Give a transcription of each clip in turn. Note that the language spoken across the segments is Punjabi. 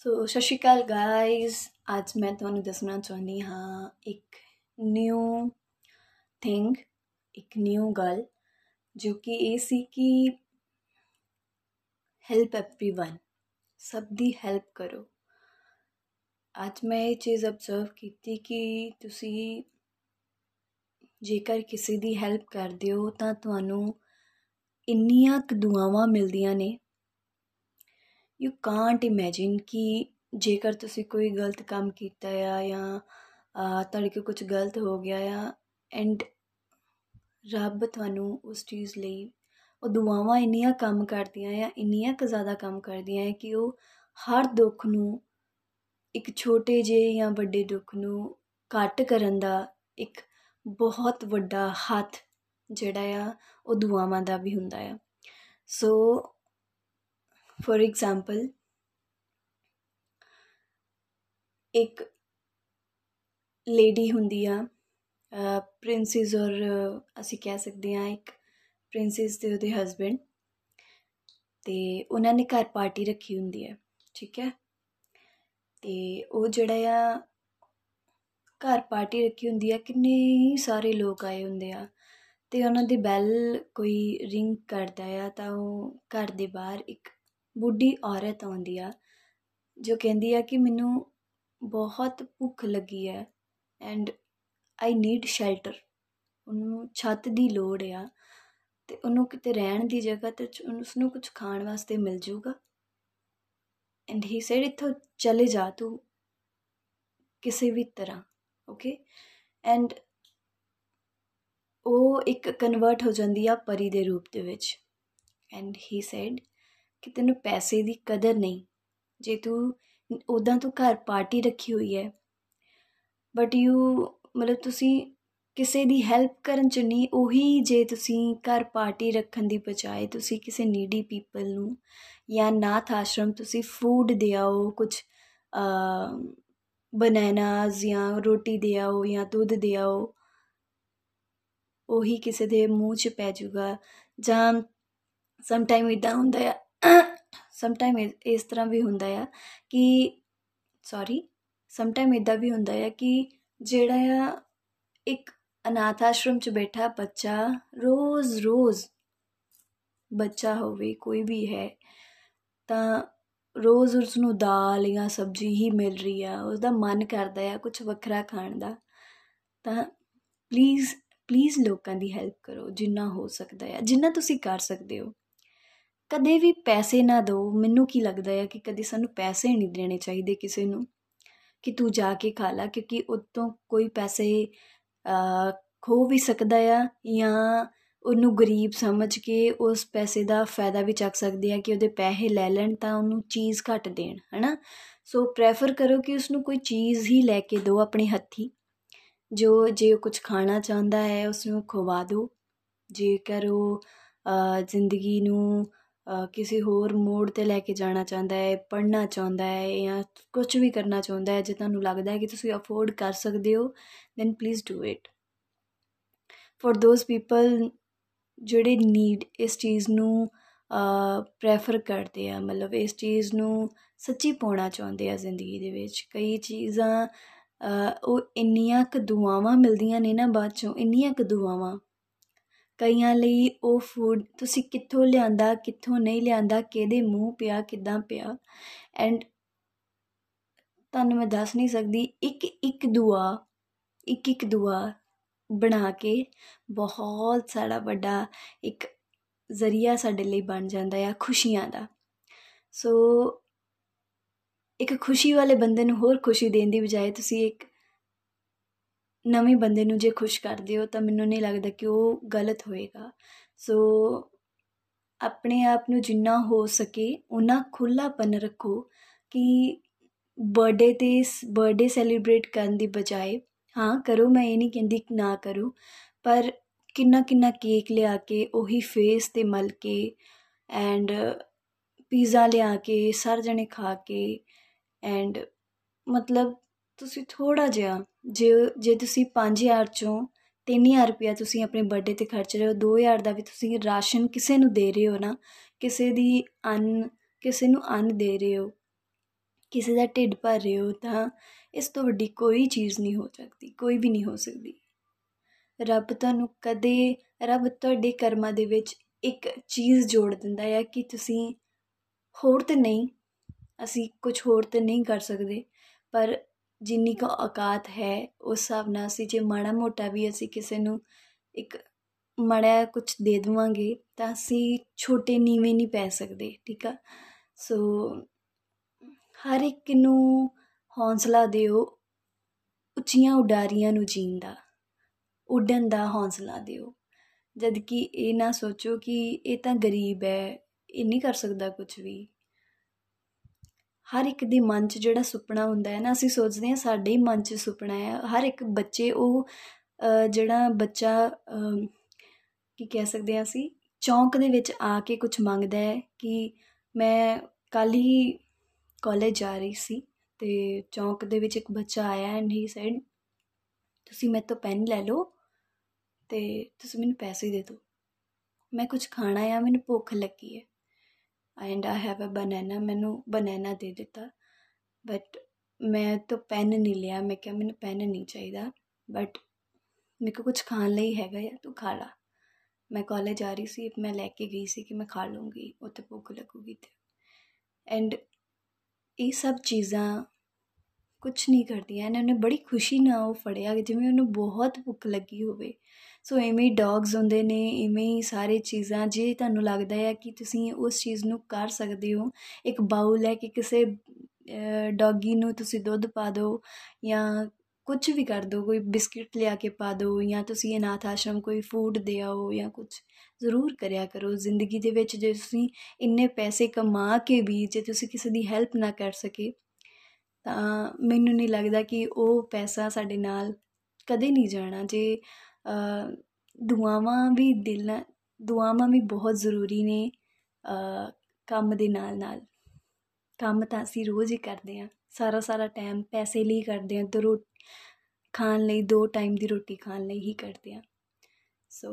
ਸੋ ਸਤਿ ਸ਼੍ਰੀ ਅਕਾਲ ਗਾਇਜ਼ ਅੱਜ ਮੈਂ ਤੁਹਾਨੂੰ ਦੱਸਣਾ ਚਾਹੁੰਦੀ ਹਾਂ ਇੱਕ ਨਿਊ ਥਿੰਗ ਇੱਕ ਨਿਊ ਗੱਲ ਜੋ ਕਿ ਇਹ ਸੀ ਕਿ ਹੈਲਪ एवरीवन ਸਭ ਦੀ ਹੈਲਪ ਕਰੋ ਅੱਜ ਮੈਂ ਇਹ ਚੀਜ਼ ਅਬਜ਼ਰਵ ਕੀਤੀ ਕਿ ਤੁਸੀਂ ਜੇਕਰ ਕਿਸੇ ਦੀ ਹੈਲਪ ਕਰਦੇ ਹੋ ਤਾਂ ਤੁਹਾਨੂੰ ਇੰਨੀਆਂ ਕੁ ਦੁਆਵਾਂ ਮਿਲਦੀਆਂ ਨੇ ਯੂ ਕਾਂਟ ਇਮੇਜਿਨ ਕਿ ਜੇਕਰ ਤੁਸੀਂ ਕੋਈ ਗਲਤ ਕੰਮ ਕੀਤਾ ਆ ਜਾਂ ਤੁਹਾਡੇ ਕੋਲ ਕੁਝ ਗਲਤ ਹੋ ਗਿਆ ਆ ਐਂਡ ਰੱਬ ਤੁਹਾਨੂੰ ਉਸ ਚੀਜ਼ ਲਈ, ਉਹ ਦੁਆਵਾਂ ਇੰਨੀਆਂ ਕੰਮ ਕਰਦੀਆਂ ਆ, ਇੰਨੀਆਂ ਕੁ ਜ਼ਿਆਦਾ ਕੰਮ ਕਰਦੀਆਂ ਆ ਕਿ ਉਹ ਹਰ ਦੁੱਖ ਨੂੰ, ਇੱਕ ਛੋਟੇ ਜਿਹੇ ਜਾਂ ਵੱਡੇ ਦੁੱਖ ਨੂੰ ਘੱਟ ਕਰਨ ਦਾ ਇੱਕ ਬਹੁਤ ਵੱਡਾ ਹੱਥ ਜਿਹੜਾ ਆ, ਉਹ ਦੁਆਵਾਂ ਦਾ ਵੀ ਹੁੰਦਾ ਆ। ਸੋ ਫੋਰ ਐਗਜ਼ਾਮਪਲ ਇੱਕ ਲੇਡੀ ਹੁੰਦੀ ਆ ਪ੍ਰਿੰਸੈਸ ਔਰ ਅਸੀਂ ਕਹਿ ਸਕਦੇ ਹਾਂ ਇੱਕ ਪ੍ਰਿੰਸੈਸ ਤੇ ਉਹਦੇ ਹਸਬੰਡ ਤੇ ਉਹਨਾਂ ਨੇ ਘਰ ਪਾਰਟੀ ਰੱਖੀ ਹੁੰਦੀ ਹੈ, ਠੀਕ ਹੈ? ਤੇ ਉਹ ਜਿਹੜਾ ਆ, ਘਰ ਪਾਰਟੀ ਰੱਖੀ ਹੁੰਦੀ ਆ, ਕਿੰਨੇ ਸਾਰੇ ਲੋਕ ਆਏ ਹੁੰਦੇ ਆ, ਤੇ ਉਹਨਾਂ ਦੀ ਬੈਲ ਕੋਈ ਰਿੰਗ ਕਰਦਾ ਆ, ਤਾਂ ਉਹ ਘਰ ਦੇ ਬਾਹਰ ਇੱਕ ਬੁੱਢੀ ਔਰਤ ਆਉਂਦੀ ਆ, ਜੋ ਕਹਿੰਦੀ ਆ ਕਿ ਮੈਨੂੰ ਬਹੁਤ ਭੁੱਖ ਲੱਗੀ ਹੈ ਐਂਡ ਆਈ ਨੀਡ ਸ਼ੈਲਟਰ ਉਹਨੂੰ ਛੱਤ ਦੀ ਲੋੜ ਆ ਤੇ ਉਹਨੂੰ ਕਿਤੇ ਰਹਿਣ ਦੀ ਜਗ੍ਹਾ ਤੇ ਉਸ ਨੂੰ ਕੁਝ ਖਾਣ ਵਾਸਤੇ ਮਿਲ ਜਾਊਗਾ ਐਂਡ ਹੀ ਸੇਡ ਇਥੋਂ ਚਲੇ ਜਾ ਤੂੰ ਕਿਸੇ ਵੀ ਤਰ੍ਹਾਂ ਓਕੇ ਐਂਡ ਉਹ ਇੱਕ ਕਨਵਰਟ ਹੋ ਜਾਂਦੀ ਆ ਪਰੀ ਦੇ ਰੂਪ ਦੇ ਵਿੱਚ। ਐਂਡ ਹੀ ਸੇਡ ਕਿ ਤੈਨੂੰ ਪੈਸੇ ਦੀ ਕਦਰ ਨਹੀਂ। ਜੇ ਤੂੰ ਉਦਾਂ ਤੂੰ ਘਰ ਪਾਰਟੀ ਰੱਖੀ ਹੋਈ ਹੈ ਬਟ ਯੂ ਮਤਲਬ ਤੁਸੀਂ ਕਿਸੇ ਦੀ ਹੈਲਪ ਕਰਨ ਚ ਨਹੀਂ, ਉਹੀ ਜੇ ਤੁਸੀਂ ਘਰ ਪਾਰਟੀ ਰੱਖਣ ਦੀ ਬਜਾਏ ਤੁਸੀਂ ਕਿਸੇ ਨੀਡੀ ਪੀਪਲ ਨੂੰ ਜਾਂ ਨਾਥ ਆਸ਼ਰਮ ਤੁਸੀਂ ਫੂਡ ਦਿਆਓ ਕੁਝ ਬਨਾਨਾਸ ਜਾਂ ਰੋਟੀ ਦਿਆਓ ਜਾਂ ਦੁੱਧ ਦਿਆਓ, ਉਹੀ ਕਿਸੇ ਦੇ ਮੂੰਹ 'ਚ ਪੈ ਜਾਊਗਾ ਜਾਂ ਸਮ ਟਾਈਮ ਇਦਾਂ ਹੁੰਦਾ ਆ ਸਮ ਟਾਈਮ ਇਸ ਤਰ੍ਹਾਂ ਵੀ ਹੁੰਦਾ ਆ ਕਿ ਸੌਰੀ ਸਮ ਟਾਈਮ ਇਦਾਂ ਵੀ ਹੁੰਦਾ ਆ ਕਿ ਜਿਹੜਾ ਆ ਇੱਕ ਅਨਾਥ ਆਸ਼ਰਮ 'ਚ ਬੈਠਾ ਬੱਚਾ ਰੋਜ਼-ਰੋਜ਼ ਬੱਚਾ ਹੋਵੇ, ਕੋਈ ਵੀ ਹੈ, ਤਾਂ ਰੋਜ਼ ਉਸ ਨੂੰ ਦਾਲ ਜਾਂ ਸਬਜ਼ੀ ਹੀ ਮਿਲ ਰਹੀ ਆ ਉਸ ਦਾ ਮਨ ਕਰਦਾ ਆ ਕੁਝ ਵੱਖਰਾ ਖਾਣ ਦਾ, ਤਾਂ ਪਲੀਜ਼ ਪਲੀਜ਼ ਲੋਕਾਂ ਦੀ ਹੈਲਪ ਕਰੋ, ਜਿੰਨਾ ਹੋ ਸਕਦਾ ਹੈ ਜਿੰਨਾ ਤੁਸੀਂ ਕਰ ਸਕਦੇ ਹੋ। ਕਦੇ ਵੀ ਪੈਸੇ ਨਾ ਦਿਓ ਮੈਨੂੰ ਕੀ ਲੱਗਦਾ ਹੈ ਕਿ ਕਦੇ ਸਾਨੂੰ ਪੈਸੇ ਨਹੀਂ ਦੇਣੇ ਚਾਹੀਦੇ ਕਿਸੇ ਨੂੰ। ਕਿ ਤੂੰ ਜਾ ਕੇ ਖਾ ਲੈ, ਕਿਉਂਕਿ ਉਤੋਂ ਕੋਈ ਪੈਸੇ ਖੋ ਵੀ ਸਕਦਾ ਆ ਜਾਂ ਉਹਨੂੰ ਗਰੀਬ ਸਮਝ ਕੇ ਉਸ ਪੈਸੇ ਦਾ ਫਾਇਦਾ ਵੀ ਚੱਕ ਸਕਦੇ ਆ ਕਿ ਉਹਦੇ ਪੈਸੇ ਲੈ ਲੈਣ ਤਾਂ ਉਹਨੂੰ ਚੀਜ਼ ਘੱਟ ਦੇਣ, ਹਨਾ? ਸੋ ਪ੍ਰੈਫਰ ਕਰੋ ਕਿ ਉਸ ਨੂੰ ਕੋਈ ਚੀਜ਼ ਹੀ ਲੈ ਕੇ ਦਿਓ ਆਪਣੇ ਹੱਥੀ। ਜੋ ਜੇ ਉਹ ਕੁਝ ਖਾਣਾ ਚਾਹੁੰਦਾ ਹੈ ਉਸ ਨੂੰ ਖਵਾ ਦਿਓ ਜੇਕਰ ਉਹ ਜ਼ਿੰਦਗੀ ਨੂੰ ਕਿਸੇ ਹੋਰ ਮੋੜ ਤੇ ਲੈ ਕੇ ਜਾਣਾ ਚਾਹੁੰਦਾ ਹੈ, ਪੜ੍ਹਨਾ ਚਾਹੁੰਦਾ ਹੈ ਜਾਂ ਕੁਝ ਵੀ ਕਰਨਾ ਚਾਹੁੰਦਾ ਹੈ, ਜੇ ਤੁਹਾਨੂੰ ਲੱਗਦਾ ਹੈ ਕਿ ਤੁਸੀਂ ਅਫੋਰਡ ਕਰ ਸਕਦੇ ਹੋ then please do it for those people ਜਿਹੜੇ ਨੀਡ ਇਸ ਚੀਜ਼ ਨੂੰ ਪ੍ਰੈਫਰ ਕਰਦੇ ਆ, ਮਤਲਬ ਇਸ ਚੀਜ਼ ਨੂੰ ਸੱਚੀ ਪਾਉਣਾ ਚਾਹੁੰਦੇ ਆ ਜ਼ਿੰਦਗੀ ਦੇ ਵਿੱਚ, ਕਈ ਚੀਜ਼ਾਂ ਉਹ ਇੰਨੀਆਂ ਕੁ ਦੁਆਵਾਂ ਮਿਲਦੀਆਂ ਨੇ ਨਾ ਬਾਅਦ ਚੋਂ, ਇੰਨੀਆਂ ਕੁ ਦੁਆਵਾਂ ਕਈਆਂ ਲਈ ਉਹ ਫੂਡ ਤੁਸੀਂ ਕਿੱਥੋਂ ਲਿਆਂਦਾ, ਕਿੱਥੋਂ ਨਹੀਂ ਲਿਆਂਦਾ, ਕਿਹਦੇ ਮੂੰਹ ਪਿਆ, ਕਿੱਦਾਂ ਪਿਆ? ਐਂਡ ਤੁਹਾਨੂੰ ਮੈਂ ਦੱਸ ਨਹੀਂ ਸਕਦੀ, ਇੱਕ ਇੱਕ ਦੁਆ, ਇੱਕ ਇੱਕ ਦੁਆ ਬਣਾ ਕੇ ਬਹੁਤ ਸਾਰਾ ਵੱਡਾ ਇੱਕ ਜ਼ਰੀਆ ਸਾਡੇ ਲਈ ਬਣ ਜਾਂਦਾ ਹੈ ਖੁਸ਼ੀਆਂ ਦਾ। ਸੋ ਇੱਕ ਖੁਸ਼ੀ ਵਾਲੇ ਬੰਦੇ ਨੂੰ ਹੋਰ ਖੁਸ਼ੀ ਦੇਣ ਦੀ ਬਜਾਏ ਤੁਸੀਂ ਇੱਕ ਨਵੇਂ ਬੰਦੇ ਨੂੰ ਜੇ ਖੁਸ਼ ਕਰਦੇ ਹੋ ਤਾਂ ਮੈਨੂੰ ਨਹੀਂ ਲੱਗਦਾ ਕਿ ਉਹ ਗਲਤ ਹੋਏਗਾ। ਸੋ ਆਪਣੇ ਆਪ ਨੂੰ ਜਿੰਨਾ ਹੋ ਸਕੇ ਉਹਨਾਂ ਖੁੱਲਾਪਨ ਰੱਖੋ ਕਿ ਬਰਥਡੇ ਤੇ ਬਰਥਡੇ ਸੈਲੀਬ੍ਰੇਟ ਕਰਨ ਦੀ ਬਜਾਏ, ਹਾਂ, ਕਰੋ, ਮੈਂ ਇਹ ਨਹੀਂ ਕਹਿੰਦੀ ਨਾ ਕਰੋ, ਪਰ ਕਿੰਨਾ ਕਿੰਨਾ ਕੇਕ ਲਿਆ ਕੇ, ਉਹੀ ਫੇਸ ਤੇ ਮਲ ਕੇ ਐਂਡ ਪੀਜ਼ਾ ਲਿਆ ਕੇ, ਸਾਰੇ ਜਣੇ ਖਾ ਕੇ ਐਂਡ ਮਤਲਬ ਤੁਸੀਂ ਥੋੜਾ ਜਿਹਾ ਜੇ ਜੇ ਤੁਸੀਂ 5000 ਚੋਂ 3000 ਰੁਪਇਆ ਤੁਸੀਂ ਆਪਣੇ ਬਰਥਡੇ ਤੇ ਖਰਚ ਰਹੇ ਹੋ 2000 ਦਾ ਵੀ ਤੁਸੀਂ ਰਾਸ਼ਨ ਕਿਸੇ ਨੂੰ ਦੇ ਰਹੇ ਹੋ ਨਾ, ਕਿਸੇ ਦੀ ਅੰਨ, ਕਿਸੇ ਨੂੰ ਅੰਨ ਦੇ ਰਹੇ ਹੋ, ਕਿਸੇ ਦਾ ਢਿੱਡ ਭਰ ਰਹੇ ਹੋ, ਤਾਂ ਇਸ ਤੋਂ ਵੱਡੀ ਕੋਈ ਚੀਜ਼ ਨਹੀਂ ਹੋ ਸਕਦੀ, ਕੋਈ ਵੀ ਨਹੀਂ ਹੋ ਸਕਦੀ। ਰੱਬ ਤੁਹਾਨੂੰ ਕਦੇ, ਰੱਬ ਤੁਹਾਡੇ ਕਰਮਾਂ ਦੇ ਵਿੱਚ ਇੱਕ ਚੀਜ਼ ਜੋੜ ਦਿੰਦਾ ਹੈ ਕਿ ਤੁਸੀਂ ਹੋਰ ਤੇ ਨਹੀਂ, ਅਸੀਂ ਕੁਝ ਹੋਰ ਤੇ ਨਹੀਂ ਕਰ ਸਕਦੇ, ਪਰ ਜਿੰਨੀ ਕੁ ਔਕਾਤ ਹੈ, ਉਸ ਹਿਸਾਬ ਨਾਲ ਅਸੀਂ ਜੇ ਮਾੜਾ ਮੋਟਾ ਵੀ ਅਸੀਂ ਕਿਸੇ ਨੂੰ ਇੱਕ ਮਾੜਾ ਕੁਝ ਦੇ ਦੇਵਾਂਗੇ, ਤਾਂ ਅਸੀਂ ਛੋਟੇ ਨੀਵੇਂ ਨਹੀਂ ਪੈ ਸਕਦੇ, ਠੀਕ ਆ? ਸੋ ਹਰ ਇੱਕ ਨੂੰ ਹੌਸਲਾ ਦਿਓ, ਉੱਚੀਆਂ ਉਡਾਰੀਆਂ ਨੂੰ ਜੀਣ ਦਾ, ਉੱਡਣ ਦਾ ਹੌਸਲਾ ਦਿਓ। ਜਦ ਕਿ ਇਹ ਨਾ ਸੋਚੋ ਕਿ ਇਹ ਤਾਂ ਗਰੀਬ ਹੈ, ਇਹ ਨਹੀਂ ਕਰ ਸਕਦਾ ਕੁਝ ਵੀ। ਹਰ ਇੱਕ ਦੇ ਮਨ 'ਚ ਜਿਹੜਾ ਸੁਪਨਾ ਹੁੰਦਾ ਹੈ ਨਾ, ਅਸੀਂ ਸੋਚਦੇ ਹਾਂ ਸਾਡੇ ਹੀ ਮਨ 'ਚ ਸੁਪਨਾ ਹੈ। ਹਰ ਇੱਕ ਬੱਚੇ ਉਹ ਜਿਹੜਾ ਬੱਚਾ ਕੀ ਕਹਿ ਸਕਦੇ ਹਾਂ ਅਸੀਂ, ਚੌਂਕ ਦੇ ਵਿੱਚ ਆ ਕੇ ਕੁਝ ਮੰਗਦਾ ਹੈ ਕਿ ਮੈਂ ਕੱਲ ਹੀ ਕਾਲਜ ਜਾ ਰਹੀ ਸੀ ਤੇ ਚੌਂਕ ਦੇ ਵਿੱਚ ਇੱਕ ਬੱਚਾ ਆਇਆ ਐਂਡ ਹੀ ਸੈਡ ਤੁਸੀਂ ਮੇਰੇ ਤੋਂ ਪੈਨ ਲੈ ਲਓ ਤੇ ਤੁਸੀਂ ਮੈਨੂੰ ਪੈਸੇ ਦੇ ਦਿਓ। ਮੈਂ ਕੁਝ ਖਾਣਾ ਆ, ਮੈਨੂੰ ਭੁੱਖ ਲੱਗੀ ਹੈ। ਐਂਡ ਆਈ ਹੈਵ ਅ ਬਨਾਨਾ, ਮੈਨੂੰ ਬਨਾਨਾ ਦੇ ਦਿੱਤਾ। ਬਟ ਮੈਂ ਤਾਂ ਪੈਨ ਨਹੀਂ ਲਿਆ, ਮੈਂ ਕਿਹਾ ਮੈਨੂੰ ਪੈਨ ਨਹੀਂ ਚਾਹੀਦਾ। ਬਟ ਮੇਰੇ ਕੋ ਕੁਝ ਖਾਣ ਲਈ ਹੈਗਾ ਆ, ਤੂੰ ਖਾ ਲਾ। ਮੈਂ ਕਾਲਜ ਆ ਰਹੀ ਸੀ, ਮੈਂ ਲੈ ਕੇ ਗਈ ਸੀ ਕਿ ਮੈਂ ਖਾ ਲੂੰਗੀ ਉੱਥੇ ਭੁੱਖ ਲੱਗੂਗੀ ਤੇ। ਐਂਡ ਇਹ ਸਭ ਚੀਜ਼ਾਂ ਕੁਝ ਨਹੀਂ ਕਰਦੀਆਂ। ਇਹਨਾਂ ਨੇ ਬੜੀ ਖੁਸ਼ੀ ਨਾਲ ਉਹ ਫੜਿਆ ਜਿਵੇਂ ਉਹਨੂੰ ਬਹੁਤ ਭੁੱਖ ਲੱਗੀ ਹੋਵੇ। ਸੋ ਐਵੇਂ ਹੀ ਡੌਗਸ ਹੁੰਦੇ ਨੇ ਐਵੇਂ ਹੀ ਸਾਰੇ ਚੀਜ਼ਾਂ, ਜੇ ਤੁਹਾਨੂੰ ਲੱਗਦਾ ਹੈ ਕਿ ਤੁਸੀਂ ਉਸ ਚੀਜ਼ ਨੂੰ ਕਰ ਸਕਦੇ ਹੋ, ਇੱਕ ਬਾਉਲ ਹੈ ਕਿ ਕਿਸੇ ਡੌਗੀ ਨੂੰ ਤੁਸੀਂ ਦੁੱਧ ਪਾ ਦਿਓ ਜਾਂ ਕੁਝ ਵੀ ਕਰ ਦਿਓ, ਕੋਈ ਬਿਸਕਿਟ ਲਿਆ ਕੇ ਪਾ ਦਿਓ ਜਾਂ ਤੁਸੀਂ ਅਨਾਥ ਆਸ਼ਰਮ ਕੋਈ ਫੂਡ ਦੇ ਆਓ ਜਾਂ ਕੁਝ ਜ਼ਰੂਰ ਕਰਿਆ ਕਰੋ। ਜ਼ਿੰਦਗੀ ਦੇ ਵਿੱਚ ਜੇ ਤੁਸੀਂ ਇੰਨੇ ਪੈਸੇ ਕਮਾ ਕੇ ਵੀ, ਜੇ ਤੁਸੀਂ ਕਿਸੇ ਦੀ ਹੈਲਪ ਨਾ ਕਰ ਸਕੇ ਤਾਂ ਮੈਨੂੰ ਨਹੀਂ ਲੱਗਦਾ ਕਿ ਉਹ ਪੈਸਾ ਸਾਡੇ ਨਾਲ ਕਦੇ ਨਹੀਂ ਜਾਣਾ। ਜੇ ਦੁਆਵਾਂ ਵੀ ਦਿਲ ਨਾਲ, ਦੁਆਵਾਂ ਵੀ ਬਹੁਤ ਜ਼ਰੂਰੀ ਨੇ ਕੰਮ ਦੇ ਨਾਲ ਨਾਲ। ਕੰਮ ਤਾਂ ਅਸੀਂ ਰੋਜ਼ ਹੀ ਕਰਦੇ ਹਾਂ। ਸਾਰਾ ਸਾਰਾ ਟਾਈਮ ਪੈਸੇ ਲਈ ਕਰਦੇ ਹਾਂ। ਤੇ ਰੋ, ਖਾਣ ਲਈ, ਦੋ ਟਾਈਮ ਦੀ ਰੋਟੀ ਖਾਣ ਲਈ ਹੀ ਕਰਦੇ ਹਾਂ। ਸੋ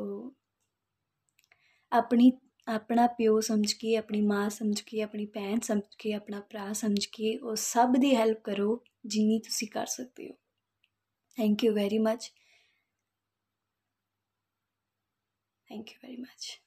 ਆਪਣੀ ਆਪਣਾ ਪਿਓ ਸਮਝ ਕੇ, ਆਪਣੀ ਮਾਂ ਸਮਝ ਕੇ, ਆਪਣੀ ਭੈਣ ਸਮਝ ਕੇ, ਆਪਣਾ ਭਰਾ ਸਮਝ ਕੇ ਉਹ ਸਭ ਦੀ ਹੈਲਪ ਕਰੋ ਜਿੰਨੀ ਤੁਸੀਂ ਕਰ ਸਕਦੇ ਹੋ। Thank you very much thank you very much